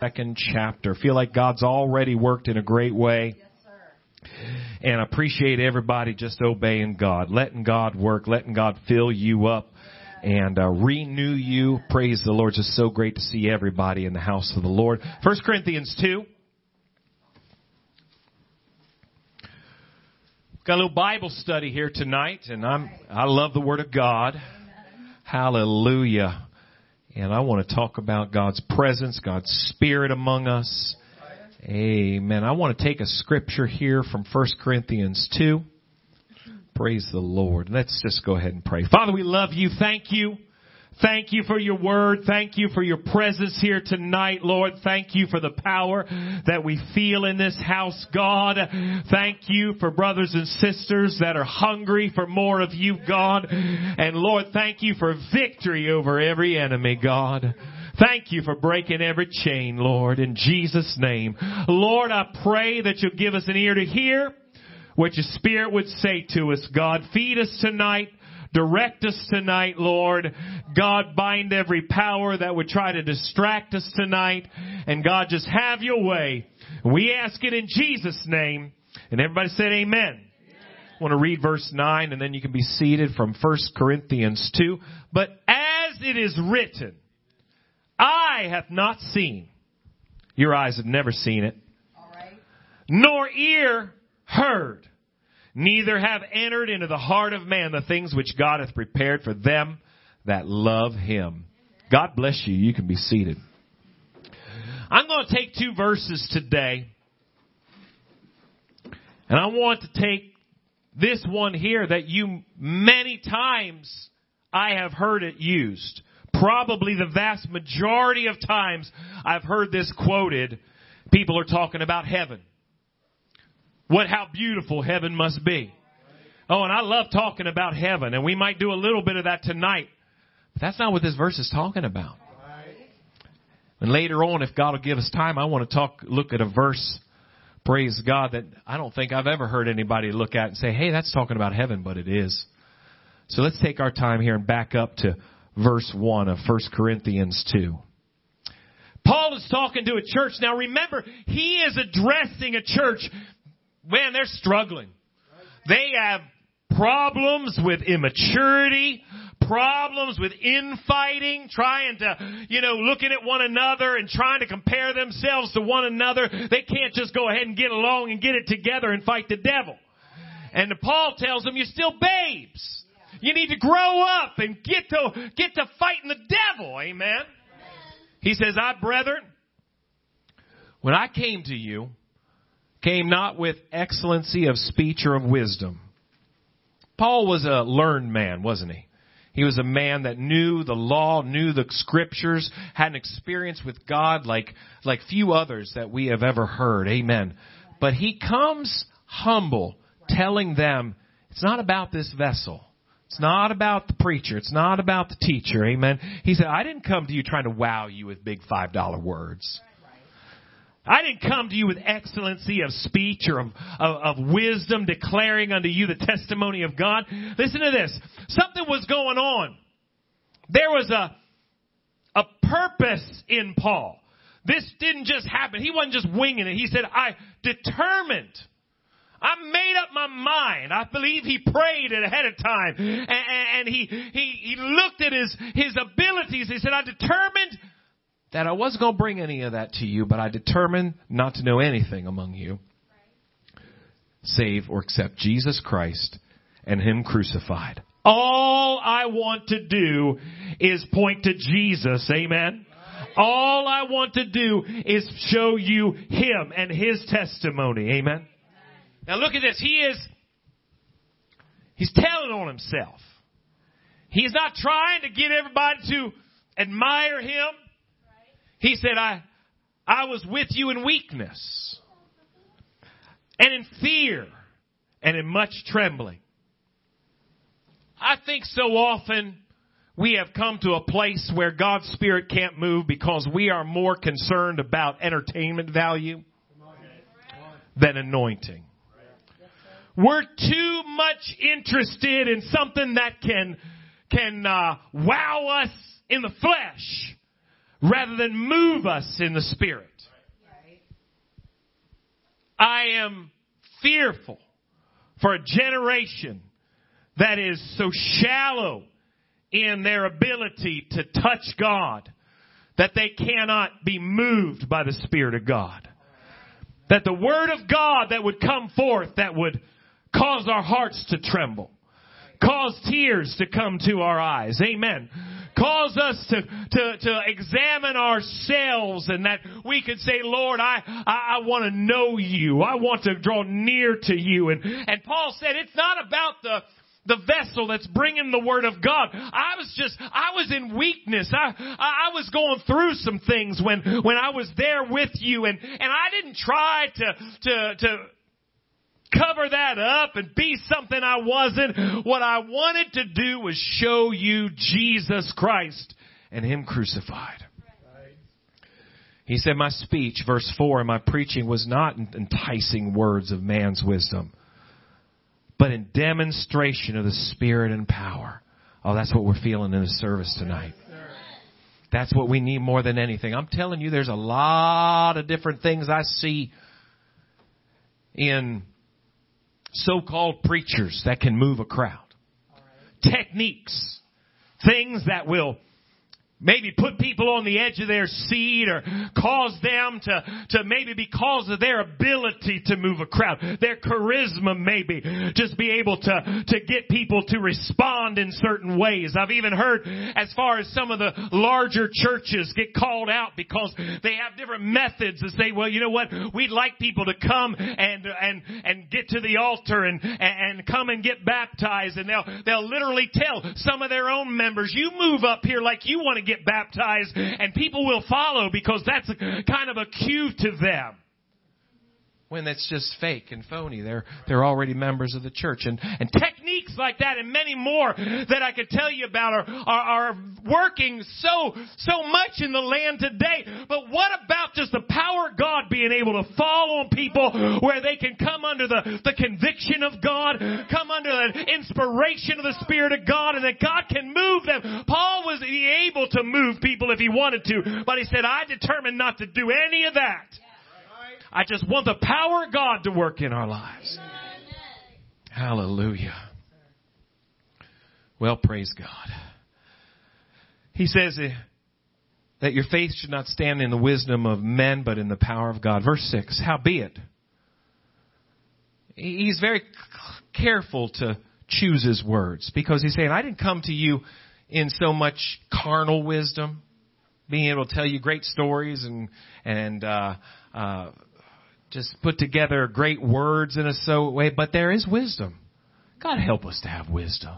second chapter. Feel like God's already worked in a great way. And appreciate everybody just obeying God, letting God work, letting God fill you up and uh, renew you. Praise the Lord. It's just so great to see everybody in the house of the Lord. First Corinthians 2. Got a little Bible study here tonight, and I'm I love the Word of God. Hallelujah. And I want to talk about God's presence, God's Spirit among us. Amen. I want to take a scripture here from 1 Corinthians 2. Praise the Lord. Let's just go ahead and pray. Father, we love you. Thank you. Thank you for your word. Thank you for your presence here tonight, Lord. Thank you for the power that we feel in this house, God. Thank you for brothers and sisters that are hungry for more of you, God. And Lord, thank you for victory over every enemy, God. Thank you for breaking every chain, Lord, in Jesus' name. Lord, I pray that you'll give us an ear to hear what your Spirit would say to us, God. Feed us tonight. Direct us tonight, Lord. God, bind every power that would try to distract us tonight. And God, just have your way. We ask it in Jesus' name. And everybody said amen. amen. I want to read verse 9 and then you can be seated from 1 Corinthians 2. But as it is written, Eye hath not seen. Your eyes have never seen it. Nor ear heard neither have entered into the heart of man the things which God hath prepared for them that love him. God bless you. You can be seated. I'm going to take two verses today, and I want to take this one here that you many times I have heard it used. Probably the vast majority of times I've heard this quoted. People are talking about heaven. What, how beautiful heaven must be. Oh, and I love talking about heaven, and we might do a little bit of that tonight. But that's not what this verse is talking about. And later on, if God will give us time, I want to talk, look at a verse, praise God, that I don't think I've ever heard anybody look at and say, hey, that's talking about heaven, but it is. So let's take our time here and back up to verse 1 of 1 Corinthians 2. Paul is talking to a church. Now remember, he is addressing a church man, they're struggling. They have problems with immaturity, problems with infighting, trying to, you know, looking at one another and trying to compare themselves to one another. They can't just go ahead and get along and get it together and fight the devil. And Paul tells them, you're still babes. You need to grow up and get to, get to fighting the devil. Amen. He says, I, brethren, when I came to you, came not with excellency of speech or of wisdom. Paul was a learned man, wasn't he? He was a man that knew the law, knew the scriptures, had an experience with God like, like few others that we have ever heard. Amen. But he comes humble, telling them, it's not about this vessel. It's not about the preacher. It's not about the teacher. Amen. He said, I didn't come to you trying to wow you with big five dollar words. I didn't come to you with excellency of speech or of, of, of, wisdom declaring unto you the testimony of God. Listen to this. Something was going on. There was a, a purpose in Paul. This didn't just happen. He wasn't just winging it. He said, I determined. I made up my mind. I believe he prayed it ahead of time. And, and he, he, he looked at his, his abilities. He said, I determined that I wasn't going to bring any of that to you, but I determined not to know anything among you save or except Jesus Christ and Him crucified. All I want to do is point to Jesus. Amen. All I want to do is show you Him and His testimony. Amen. Now look at this. He is, he's telling on himself. He's not trying to get everybody to admire him. He said, I, I was with you in weakness and in fear and in much trembling. I think so often we have come to a place where God's Spirit can't move because we are more concerned about entertainment value than anointing. We're too much interested in something that can, can, uh, wow us in the flesh rather than move us in the Spirit. I am fearful for a generation that is so shallow in their ability to touch God that they cannot be moved by the Spirit of God. That the Word of God that would come forth that would cause our hearts to tremble, cause tears to come to our eyes. Amen cause us to, to, to examine ourselves and that we could say, Lord, I, I, I want to know you. I want to draw near to you. And, and Paul said it's not about the, the vessel that's bringing the word of God. I was just, I was in weakness. I, I was going through some things when, when I was there with you and, and I didn't try to, to, to, cover that up and be something I wasn't. What I wanted to do was show you Jesus Christ and Him crucified. He said, my speech, verse 4, and my preaching was not enticing words of man's wisdom, but in demonstration of the Spirit and power. Oh, that's what we're feeling in the service tonight. That's what we need more than anything. I'm telling you, there's a lot of different things I see in so-called preachers that can move a crowd. Techniques. Things that will maybe put people on the edge of their seat or cause them to, to maybe because of their ability to move a crowd, their charisma maybe, just be able to, to get people to respond in certain ways. I've even heard as far as some of the larger churches get called out because they have different methods to say, well, you know what, we'd like people to come and, and, and get to the altar and, and come and get baptized and they'll, they'll literally tell some of their own members, you move up here like you want to get baptized and people will follow because that's kind of a cue to them when it's just fake and phony. They're, they're already members of the church. And, and techniques like that and many more that I could tell you about are, are, are working so, so much in the land today. But what about just the power of God being able to fall on people where they can come under the, the conviction of God, come under the inspiration of the Spirit of God, and that God can move them. Able to move people if he wanted to, but he said, I determined not to do any of that. I just want the power of God to work in our lives. Hallelujah. Well, praise God. He says eh, that your faith should not stand in the wisdom of men, but in the power of God. Verse 6, howbeit. He's very careful to choose his words because he's saying, I didn't come to you in so much carnal wisdom, being able to tell you great stories and, and, uh, uh, just put together great words in a so way, but there is wisdom. God help us to have wisdom.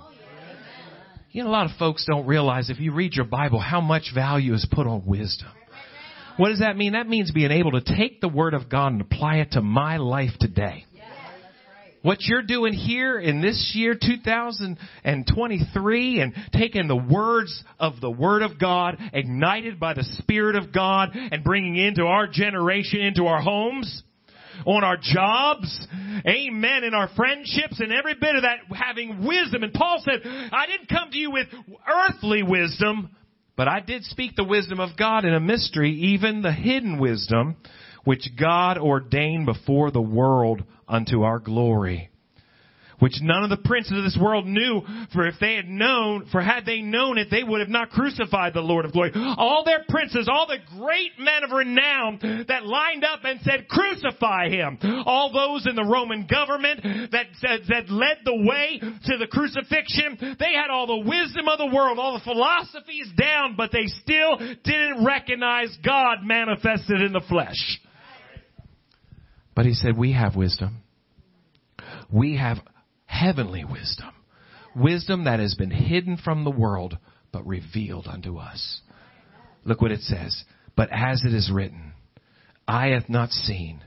You know, a lot of folks don't realize if you read your Bible how much value is put on wisdom. What does that mean? That means being able to take the Word of God and apply it to my life today. What you're doing here in this year, 2023, and taking the words of the Word of God, ignited by the Spirit of God, and bringing into our generation, into our homes, on our jobs, amen, in our friendships and every bit of that having wisdom. And Paul said, I didn't come to you with earthly wisdom, but I did speak the wisdom of God in a mystery, even the hidden wisdom, which God ordained before the world unto our glory which none of the princes of this world knew, for if they had known, for had they known it, they would have not crucified the Lord of glory. All their princes, all the great men of renown that lined up and said, crucify him. All those in the Roman government that, that, that led the way to the crucifixion, they had all the wisdom of the world, all the philosophies down, but they still didn't recognize God manifested in the flesh. But he said, we have wisdom. We have heavenly wisdom. Wisdom that has been hidden from the world, but revealed unto us. Look what it says. But as it is written, eye hath not seen,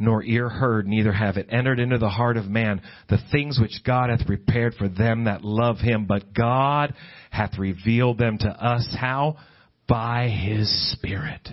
nor ear heard, neither have it entered into the heart of man the things which God hath prepared for them that love him. But God hath revealed them to us. How? By his Spirit.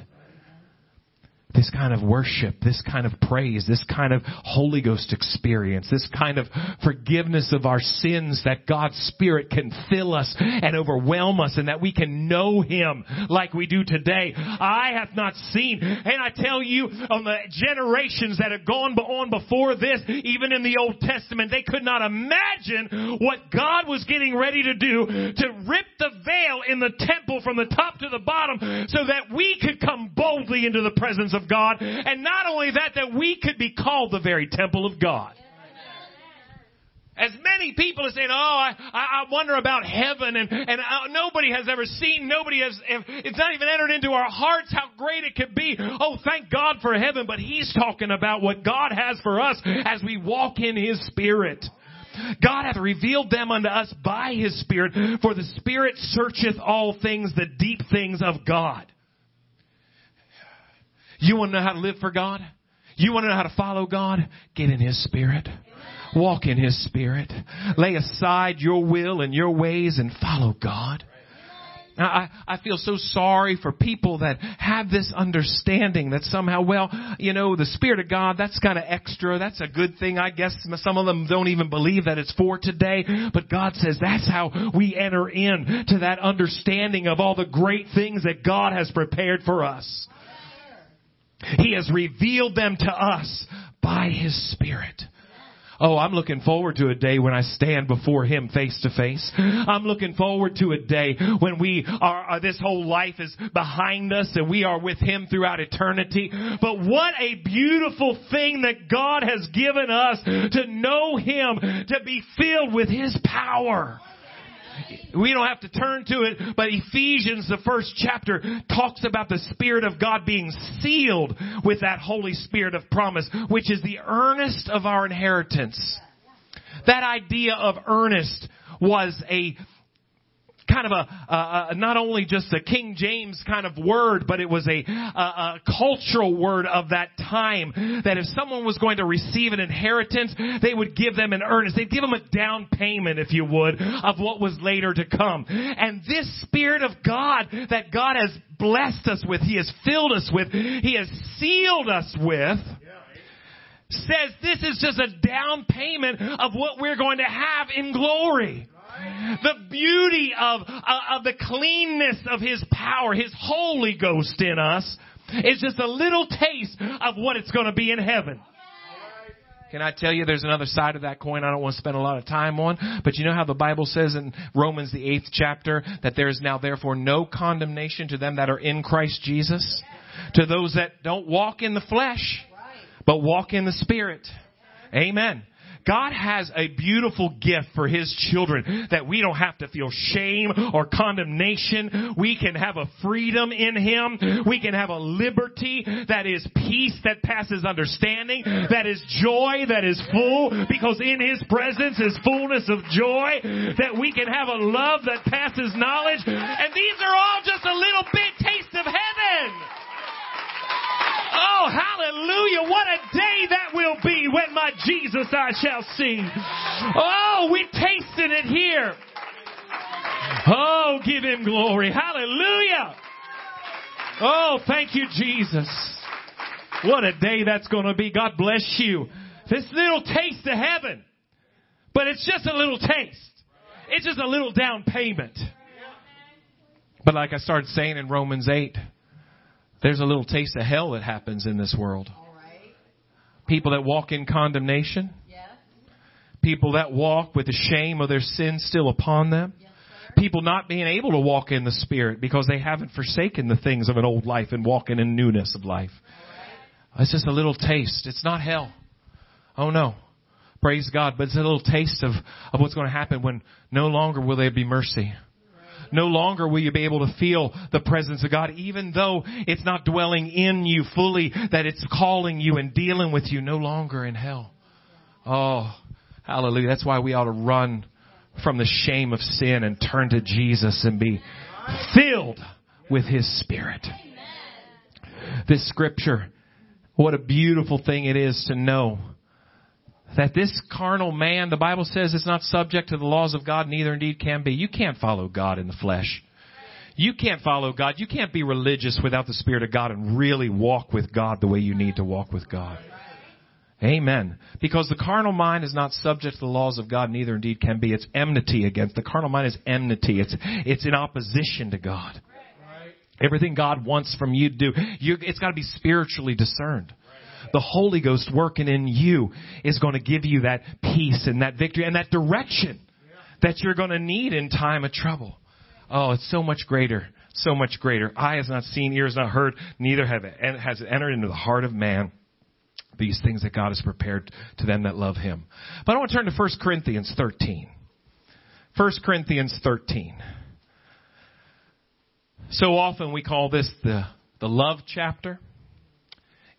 This kind of worship, this kind of praise, this kind of Holy Ghost experience, this kind of forgiveness of our sins that God's Spirit can fill us and overwhelm us and that we can know Him like we do today. I have not seen, and I tell you, on the generations that have gone on before this, even in the Old Testament, they could not imagine what God was getting ready to do to rip the veil in the temple from the top to the bottom so that we could come boldly into the presence of God. And not only that, that we could be called the very temple of God. As many people are saying, "Oh, I, I wonder about heaven," and and uh, nobody has ever seen, nobody has. It's not even entered into our hearts how great it could be. Oh, thank God for heaven, but He's talking about what God has for us as we walk in His Spirit. God hath revealed them unto us by His Spirit, for the Spirit searcheth all things, the deep things of God. You want to know how to live for God? You want to know how to follow God? Get in His Spirit. Walk in His Spirit. Lay aside your will and your ways and follow God. Now, I, I feel so sorry for people that have this understanding that somehow, well, you know, the Spirit of God, that's kind of extra. That's a good thing, I guess. Some of them don't even believe that it's for today. But God says that's how we enter in to that understanding of all the great things that God has prepared for us. He has revealed them to us by His Spirit. Oh, I'm looking forward to a day when I stand before Him face to face. I'm looking forward to a day when we are, uh, this whole life is behind us and we are with Him throughout eternity. But what a beautiful thing that God has given us to know Him, to be filled with His power. We don't have to turn to it, but Ephesians, the first chapter, talks about the Spirit of God being sealed with that Holy Spirit of promise, which is the earnest of our inheritance. That idea of earnest was a kind of a, a, not only just a King James kind of word, but it was a, a, cultural word of that time. That if someone was going to receive an inheritance, they would give them an earnest. They'd give them a down payment, if you would, of what was later to come. And this Spirit of God that God has blessed us with, He has filled us with, He has sealed us with, says this is just a down payment of what we're going to have in glory. The beauty of, uh, of the cleanness of His power, His Holy Ghost in us, is just a little taste of what it's going to be in heaven. Can I tell you there's another side of that coin I don't want to spend a lot of time on, but you know how the Bible says in Romans the 8th chapter that there is now therefore no condemnation to them that are in Christ Jesus? To those that don't walk in the flesh, but walk in the Spirit. Amen. God has a beautiful gift for His children that we don't have to feel shame or condemnation. We can have a freedom in Him. We can have a liberty that is peace that passes understanding, that is joy that is full because in His presence is fullness of joy, that we can have a love that passes knowledge. And these are all just a little bit taste of heaven. Oh, hallelujah. What a day that will be when my Jesus I shall see. Oh, we tasted it here. Oh, give him glory. Hallelujah. Oh, thank you, Jesus. What a day that's going to be. God bless you. This little taste of heaven. But it's just a little taste. It's just a little down payment. But like I started saying in Romans 8, there's a little taste of hell that happens in this world. People that walk in condemnation. People that walk with the shame of their sin still upon them. People not being able to walk in the Spirit because they haven't forsaken the things of an old life and walking in newness of life. It's just a little taste. It's not hell. Oh no. Praise God. But it's a little taste of, of what's going to happen when no longer will there be mercy no longer will you be able to feel the presence of God, even though it's not dwelling in you fully, that it's calling you and dealing with you no longer in hell. Oh, hallelujah. That's why we ought to run from the shame of sin and turn to Jesus and be filled with His Spirit. This scripture, what a beautiful thing it is to know that this carnal man, the Bible says, is not subject to the laws of God, neither indeed can be. You can't follow God in the flesh. You can't follow God. You can't be religious without the Spirit of God and really walk with God the way you need to walk with God. Amen. Because the carnal mind is not subject to the laws of God, neither indeed can be. It's enmity against. The carnal mind is enmity. It's, it's in opposition to God. Everything God wants from you to do, you, it's got to be spiritually discerned. The Holy Ghost working in you is going to give you that peace and that victory and that direction that you're going to need in time of trouble. Oh, it's so much greater. So much greater. Eye has not seen, ears not heard, neither have it, has it entered into the heart of man these things that God has prepared to them that love Him. But I want to turn to 1 Corinthians 13. 1 Corinthians 13. So often we call this the, the love chapter.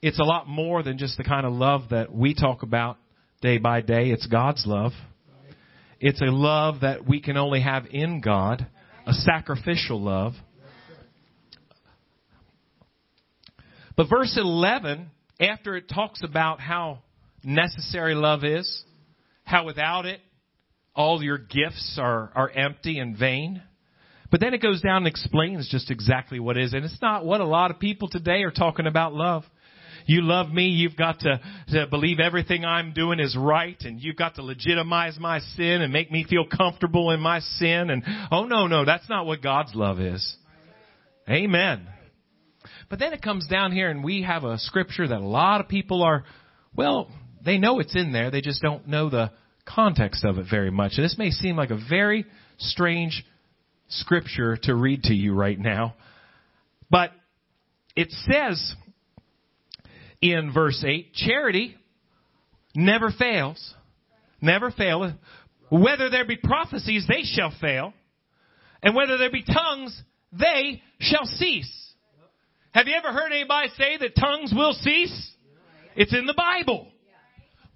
It's a lot more than just the kind of love that we talk about day by day. It's God's love. It's a love that we can only have in God, a sacrificial love. But verse 11, after it talks about how necessary love is, how without it, all your gifts are, are empty and vain. But then it goes down and explains just exactly what is. And it's not what a lot of people today are talking about love. You love me, you've got to, to believe everything I'm doing is right, and you've got to legitimize my sin and make me feel comfortable in my sin. And oh no, no, that's not what God's love is. Amen. But then it comes down here and we have a scripture that a lot of people are, well, they know it's in there, they just don't know the context of it very much. And this may seem like a very strange scripture to read to you right now. But it says in verse 8, charity never fails. Never fail. Whether there be prophecies, they shall fail. And whether there be tongues, they shall cease. Have you ever heard anybody say that tongues will cease? It's in the Bible.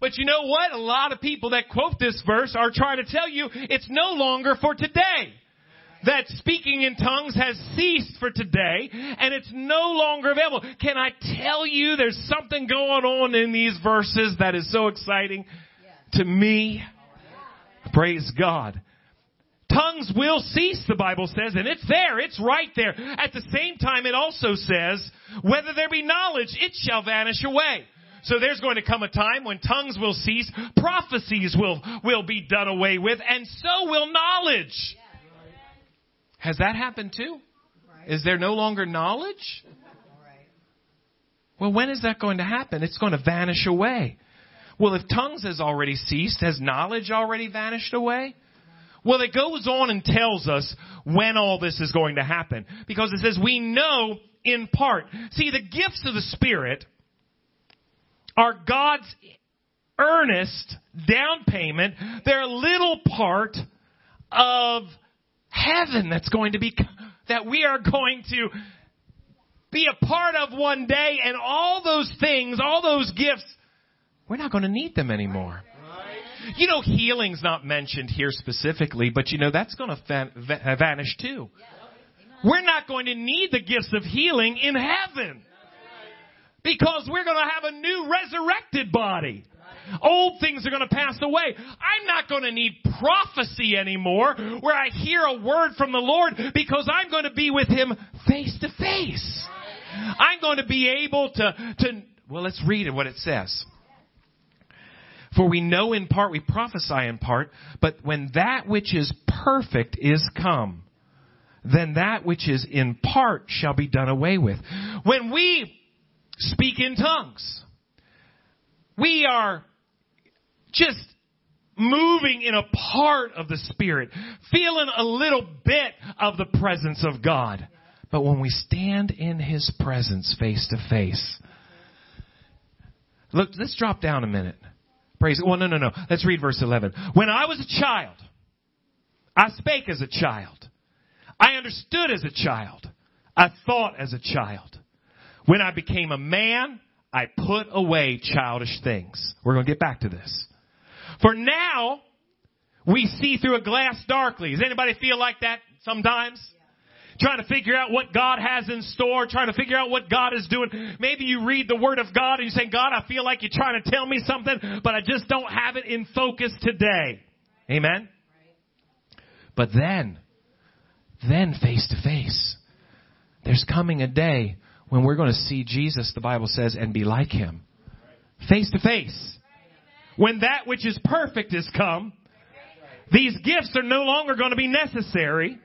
But you know what? A lot of people that quote this verse are trying to tell you it's no longer for today that speaking in tongues has ceased for today and it's no longer available. Can I tell you there's something going on in these verses that is so exciting to me? Praise God. Tongues will cease, the Bible says, and it's there, it's right there. At the same time, it also says, whether there be knowledge, it shall vanish away. So there's going to come a time when tongues will cease, prophecies will, will be done away with, and so will knowledge. Has that happened too? Is there no longer knowledge? Well, when is that going to happen? It's going to vanish away. Well, if tongues has already ceased, has knowledge already vanished away? Well, it goes on and tells us when all this is going to happen. Because it says, we know in part. See, the gifts of the Spirit are God's earnest down payment. They're a little part of heaven that's going to be, that we are going to be a part of one day and all those things, all those gifts, we're not going to need them anymore. You know, healing's not mentioned here specifically, but you know, that's going to van- vanish too. We're not going to need the gifts of healing in heaven. Because we're going to have a new resurrected body. Old things are going to pass away. I'm not going to need prophecy anymore where I hear a word from the Lord because I'm going to be with Him face to face. I'm going to be able to, to, well, let's read what it says. For we know in part, we prophesy in part, but when that which is perfect is come, then that which is in part shall be done away with. When we speak in tongues, we are just moving in a part of the Spirit, feeling a little bit of the presence of God. But when we stand in His presence face to face, look, let's drop down a minute. Praise. Well, no, no, no. Let's read verse 11. When I was a child, I spake as a child. I understood as a child. I thought as a child. When I became a man, I put away childish things. We're going to get back to this. For now, we see through a glass darkly. Does anybody feel like that sometimes? Trying to figure out what God has in store, trying to figure out what God is doing. Maybe you read the Word of God and you say, God, I feel like you're trying to tell me something, but I just don't have it in focus today. Amen? But then, then face to face. There's coming a day when we're going to see Jesus, the Bible says, and be like him. Face to face. When that which is perfect is come, these gifts are no longer going to be necessary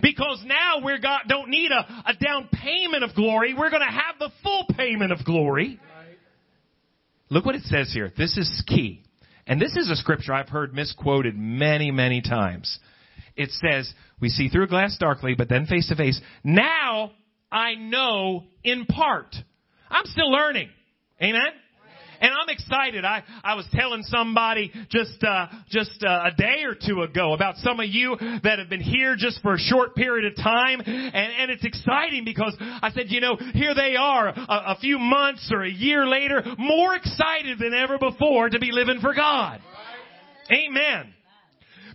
because now we got don't need a, a down payment of glory. We're going to have the full payment of glory. Look what it says here. This is key. And this is a scripture I've heard misquoted many, many times. It says, we see through a glass darkly, but then face to face. Now I know in part. I'm still learning. Amen? And I'm excited. I, I was telling somebody just, uh, just uh, a day or two ago about some of you that have been here just for a short period of time. And, and it's exciting because I said, you know, here they are a, a few months or a year later, more excited than ever before to be living for God. Amen.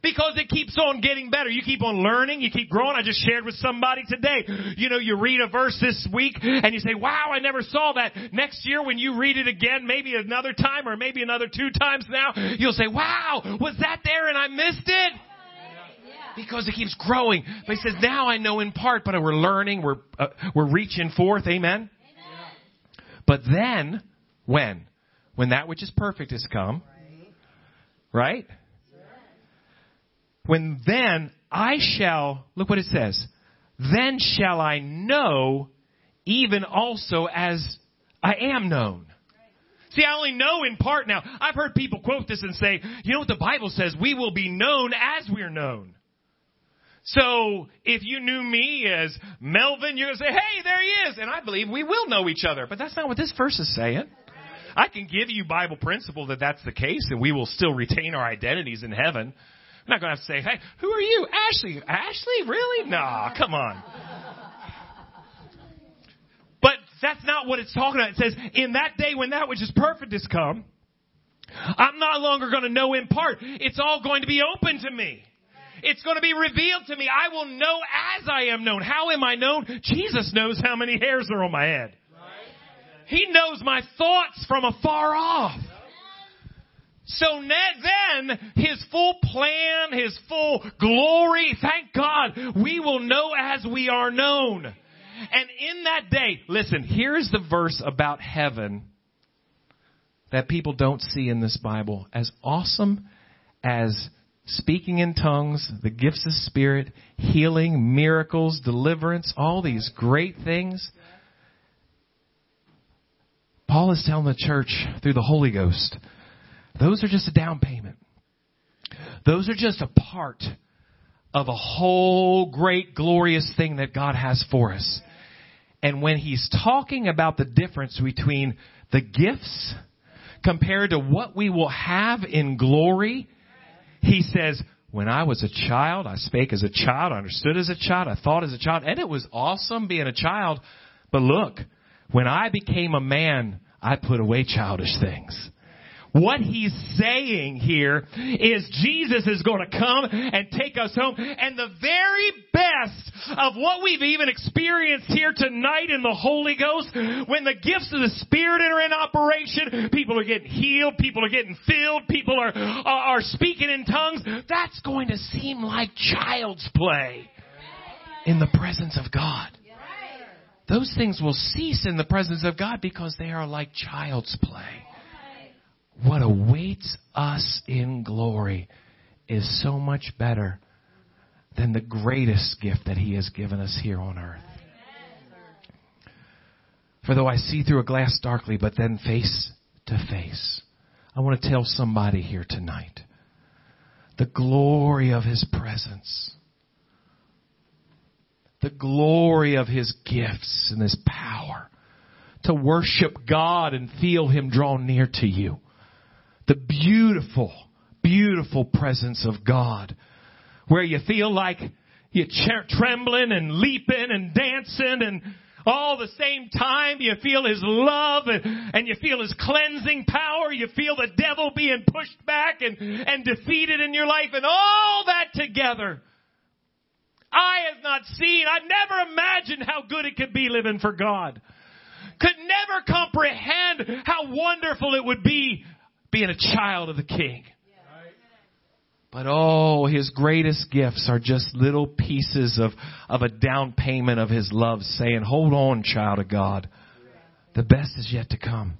Because it keeps on getting better. You keep on learning, you keep growing. I just shared with somebody today. You know, you read a verse this week and you say, wow, I never saw that. Next year when you read it again, maybe another time or maybe another two times now, you'll say, wow, was that there and I missed it? Because it keeps growing. But he says, now I know in part, but we're learning, we're, uh, we're reaching forth. Amen? Amen? But then, when? When that which is perfect has come, right? When then I shall, look what it says, then shall I know even also as I am known. See, I only know in part now. I've heard people quote this and say, you know what the Bible says? We will be known as we're known. So, if you knew me as Melvin, you're going to say, hey, there he is. And I believe we will know each other. But that's not what this verse is saying. I can give you Bible principle that that's the case and we will still retain our identities in heaven. I'm not going to have to say, hey, who are you? Ashley. Ashley? Really? Nah, come on. But that's not what it's talking about. It says, in that day when that which is perfect has come, I'm no longer going to know in part. It's all going to be open to me. It's going to be revealed to me. I will know as I am known. How am I known? Jesus knows how many hairs are on my head. He knows my thoughts from afar off. So then his full plan, his full glory, thank God, we will know as we are known. And in that day, listen, here's the verse about heaven that people don't see in this Bible. As awesome as speaking in tongues, the gifts of spirit, healing, miracles, deliverance, all these great things. Paul is telling the church through the Holy Ghost those are just a down payment. Those are just a part of a whole great glorious thing that God has for us. And when he's talking about the difference between the gifts compared to what we will have in glory, he says, when I was a child, I spake as a child, I understood as a child, I thought as a child, and it was awesome being a child. But look, when I became a man, I put away childish things. What he's saying here is Jesus is going to come and take us home. And the very best of what we've even experienced here tonight in the Holy Ghost, when the gifts of the Spirit are in operation, people are getting healed, people are getting filled, people are, are, are speaking in tongues, that's going to seem like child's play in the presence of God. Those things will cease in the presence of God because they are like child's play what awaits us in glory is so much better than the greatest gift that He has given us here on earth. For though I see through a glass darkly, but then face to face, I want to tell somebody here tonight the glory of His presence, the glory of His gifts and His power to worship God and feel Him draw near to you the beautiful, beautiful presence of God where you feel like you're trembling and leaping and dancing and all the same time you feel his love and, and, you feel his cleansing power. You feel the devil being pushed back and, and defeated in your life and all that together. I have not seen i never imagined how good it could be living for god. Could never comprehend how wonderful it would be being a child of the King. But oh, his greatest gifts are just little pieces of, of a down payment of his love saying, hold on, child of God. The best is yet to come.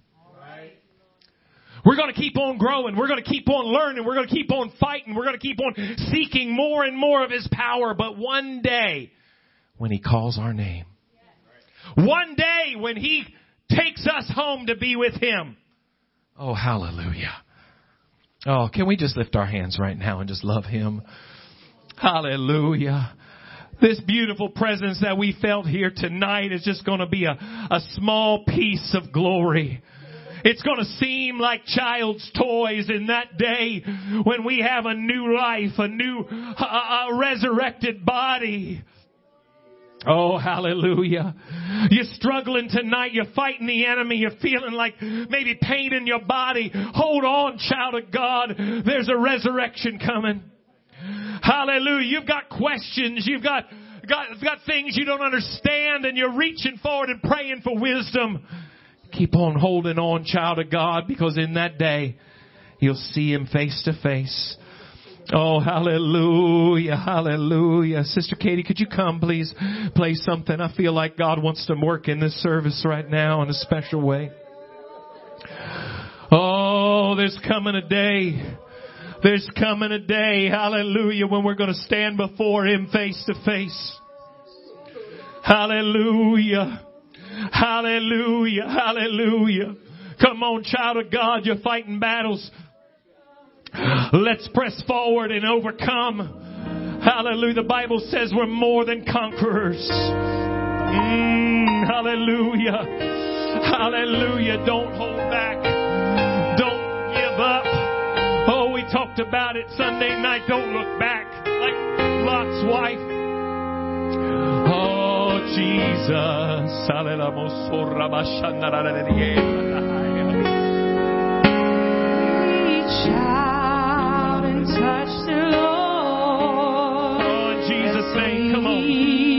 We're going to keep on growing. We're going to keep on learning. We're going to keep on fighting. We're going to keep on seeking more and more of His power. But one day, when He calls our name, one day when He takes us home to be with Him, oh, hallelujah. Oh, can we just lift our hands right now and just love Him? Hallelujah. This beautiful presence that we felt here tonight is just going to be a, a small piece of glory. It's going to seem like child's toys in that day when we have a new life, a new, a, a resurrected body. Oh, hallelujah. You're struggling tonight. You're fighting the enemy. You're feeling like maybe pain in your body. Hold on, child of God. There's a resurrection coming. Hallelujah. You've got questions. You've got, got, got things you don't understand and you're reaching forward and praying for wisdom. Keep on holding on, child of God, because in that day, you'll see Him face to face. Oh, hallelujah, hallelujah. Sister Katie, could you come please play something? I feel like God wants to work in this service right now in a special way. Oh, there's coming a day. There's coming a day, hallelujah, when we're going to stand before Him face to face. Hallelujah. Hallelujah. Hallelujah. Come on, child of God, you're fighting battles. Let's press forward and overcome. Hallelujah. The Bible says we're more than conquerors. Mm, hallelujah. Hallelujah. Don't hold back. Don't give up. Oh, we talked about it Sunday night. Don't look back like Lot's wife. Oh, Jesus. Touch the Lord. Oh, Jesus' name, come on.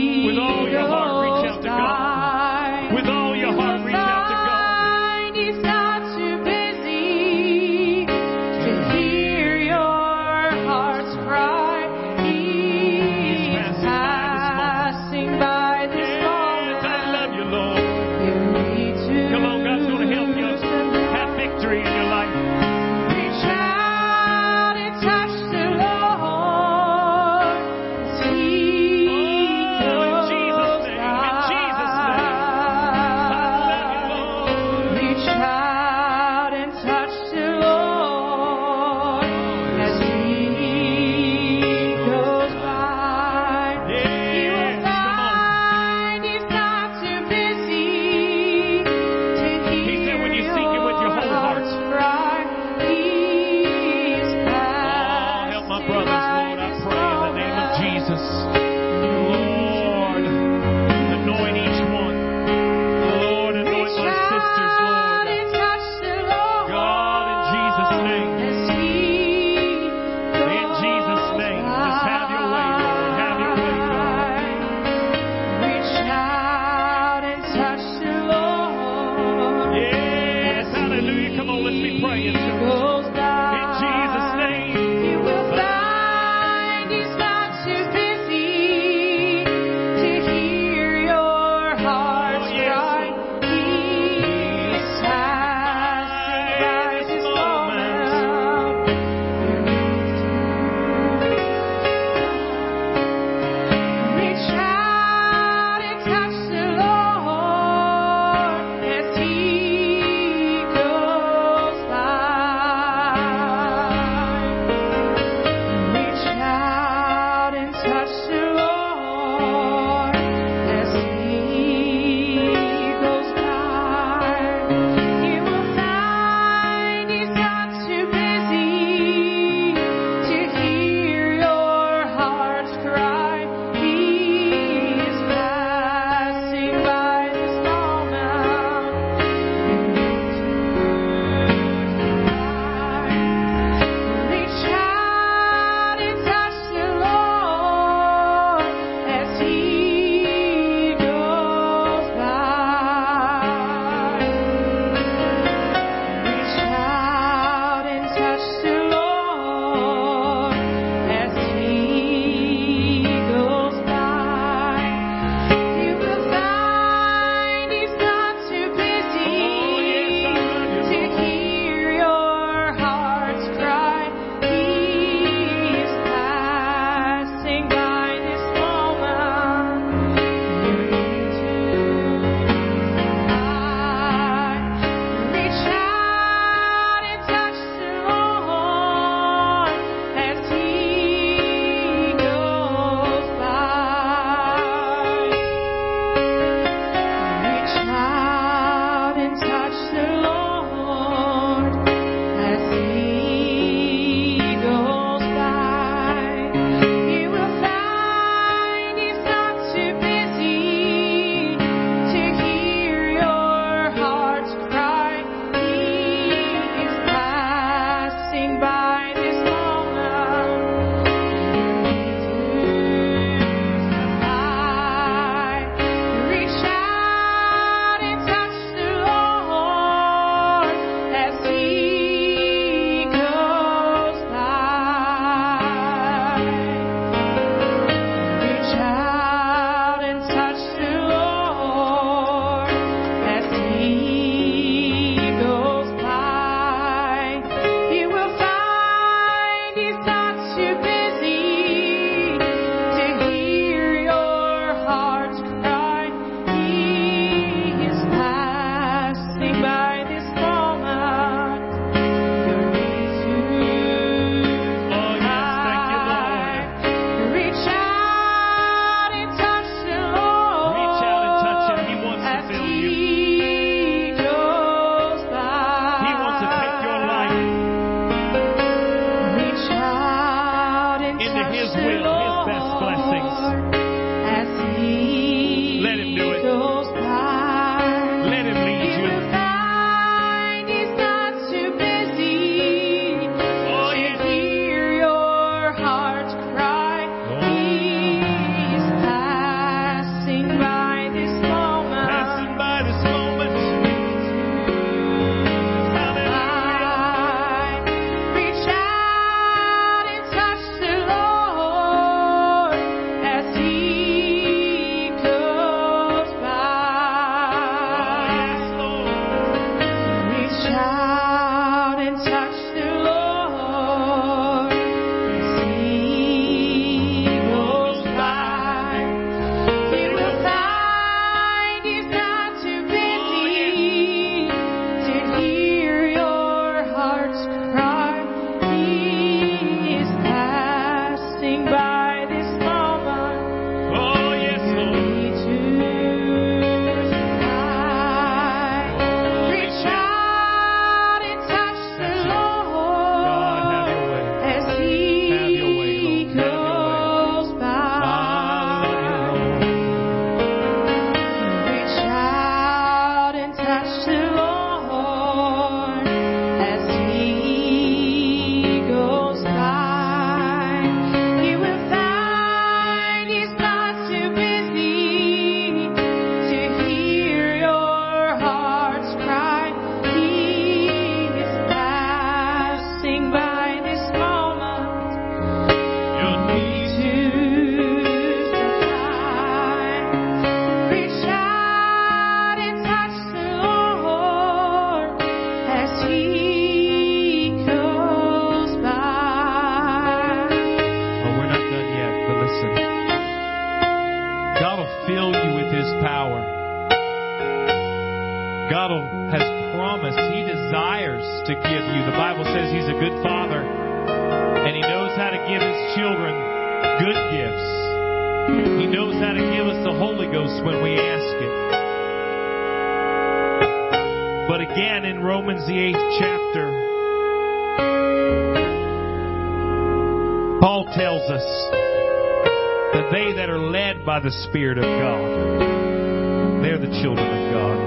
By the Spirit of God, they're the children of God.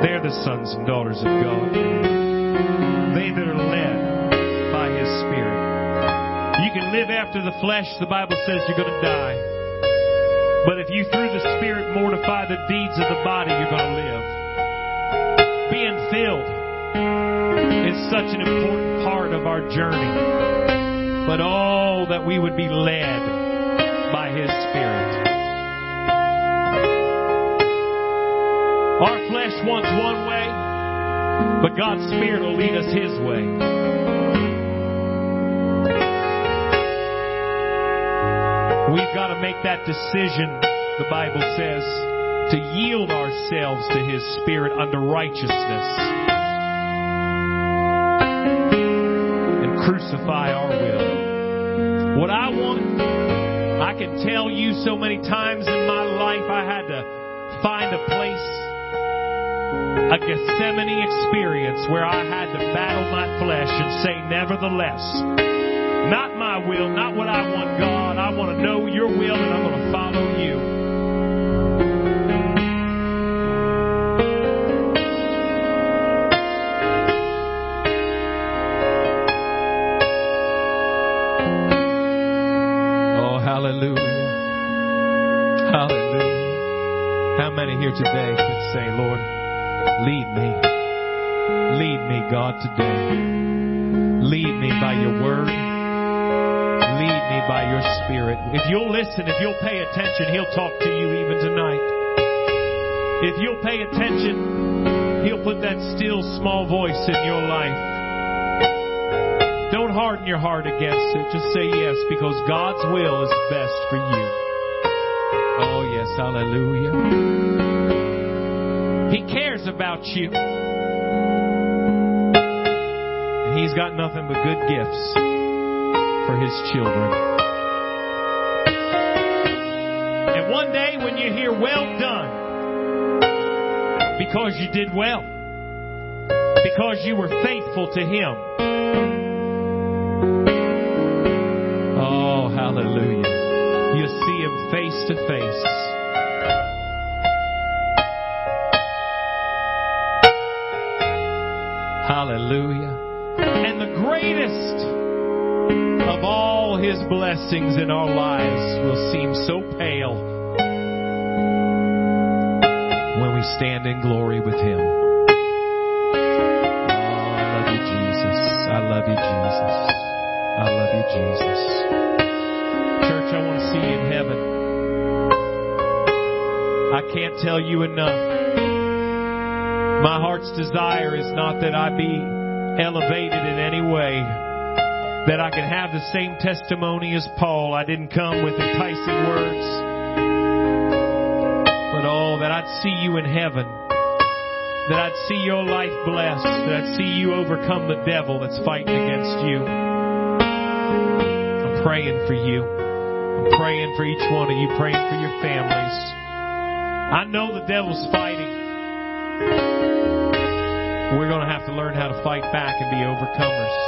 They're the sons and daughters of God. They that are led by His Spirit. You can live after the flesh, the Bible says you're going to die. But if you through the Spirit mortify the deeds of the body, you're going to live. Being filled is such an important part of our journey but all that we would be led His Spirit. Our flesh wants one way, but God's Spirit will lead us His way. We've got to make that decision, the Bible says, to yield ourselves to His Spirit unto righteousness and crucify our will. What I want, I can tell you so many times in my life I had to find a place, a Gethsemane experience where I had to battle my flesh and say, nevertheless, not my will, not what I want, God. I want to know your will and I'm going to follow you. Because you did well, because you were faithful to Him. Oh, hallelujah. You see Him face to face. Hallelujah. And the greatest of all His blessings in our lives will seem so pale we stand in glory with Him. Oh, I love you, Jesus. I love you, Jesus. I love you, Jesus. Church, I want to see you in heaven. I can't tell you enough. My heart's desire is not that I be elevated in any way, that I can have the same testimony as Paul. I didn't come with enticing words, I'd see you in heaven, that I'd see your life blessed, that I'd see you overcome the devil that's fighting against you. I'm praying for you. I'm praying for each one of you, praying for your families. I know the devil's fighting. We're going to have to learn how to fight back and be overcomers.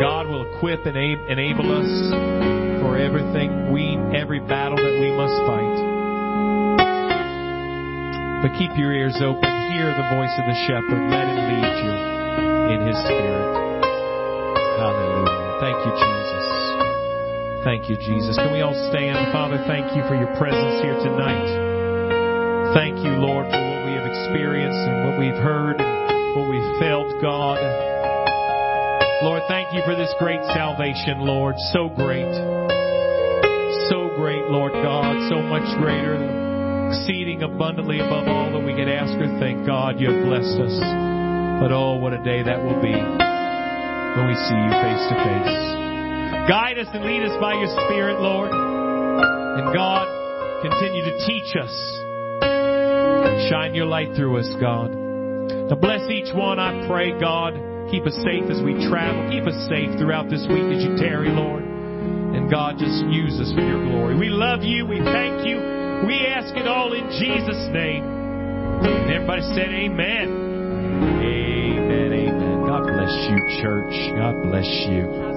God will equip and enable us for everything we, every battle that we must fight. But keep your ears open. Hear the voice of the shepherd. Let him lead you in his spirit. Hallelujah. Thank you, Jesus. Thank you, Jesus. Can we all stand? Father, thank you for your presence here tonight. Thank you, Lord, for what we have experienced and what we've heard and what we've felt, God. Lord, thank you for this great salvation, Lord. So great. So great, Lord God. So much greater exceeding abundantly above all that we could ask or think. God, you have blessed us. But oh, what a day that will be when we see you face to face. Guide us and lead us by your Spirit, Lord. And God, continue to teach us. Shine your light through us, God. Now bless each one, I pray, God. Keep us safe as we travel. Keep us safe throughout this week as you tarry, Lord. And God, just use us for your glory. We love you. We thank you. We ask it all in Jesus' name. And everybody said amen. Amen, amen. God bless you, church. God bless you.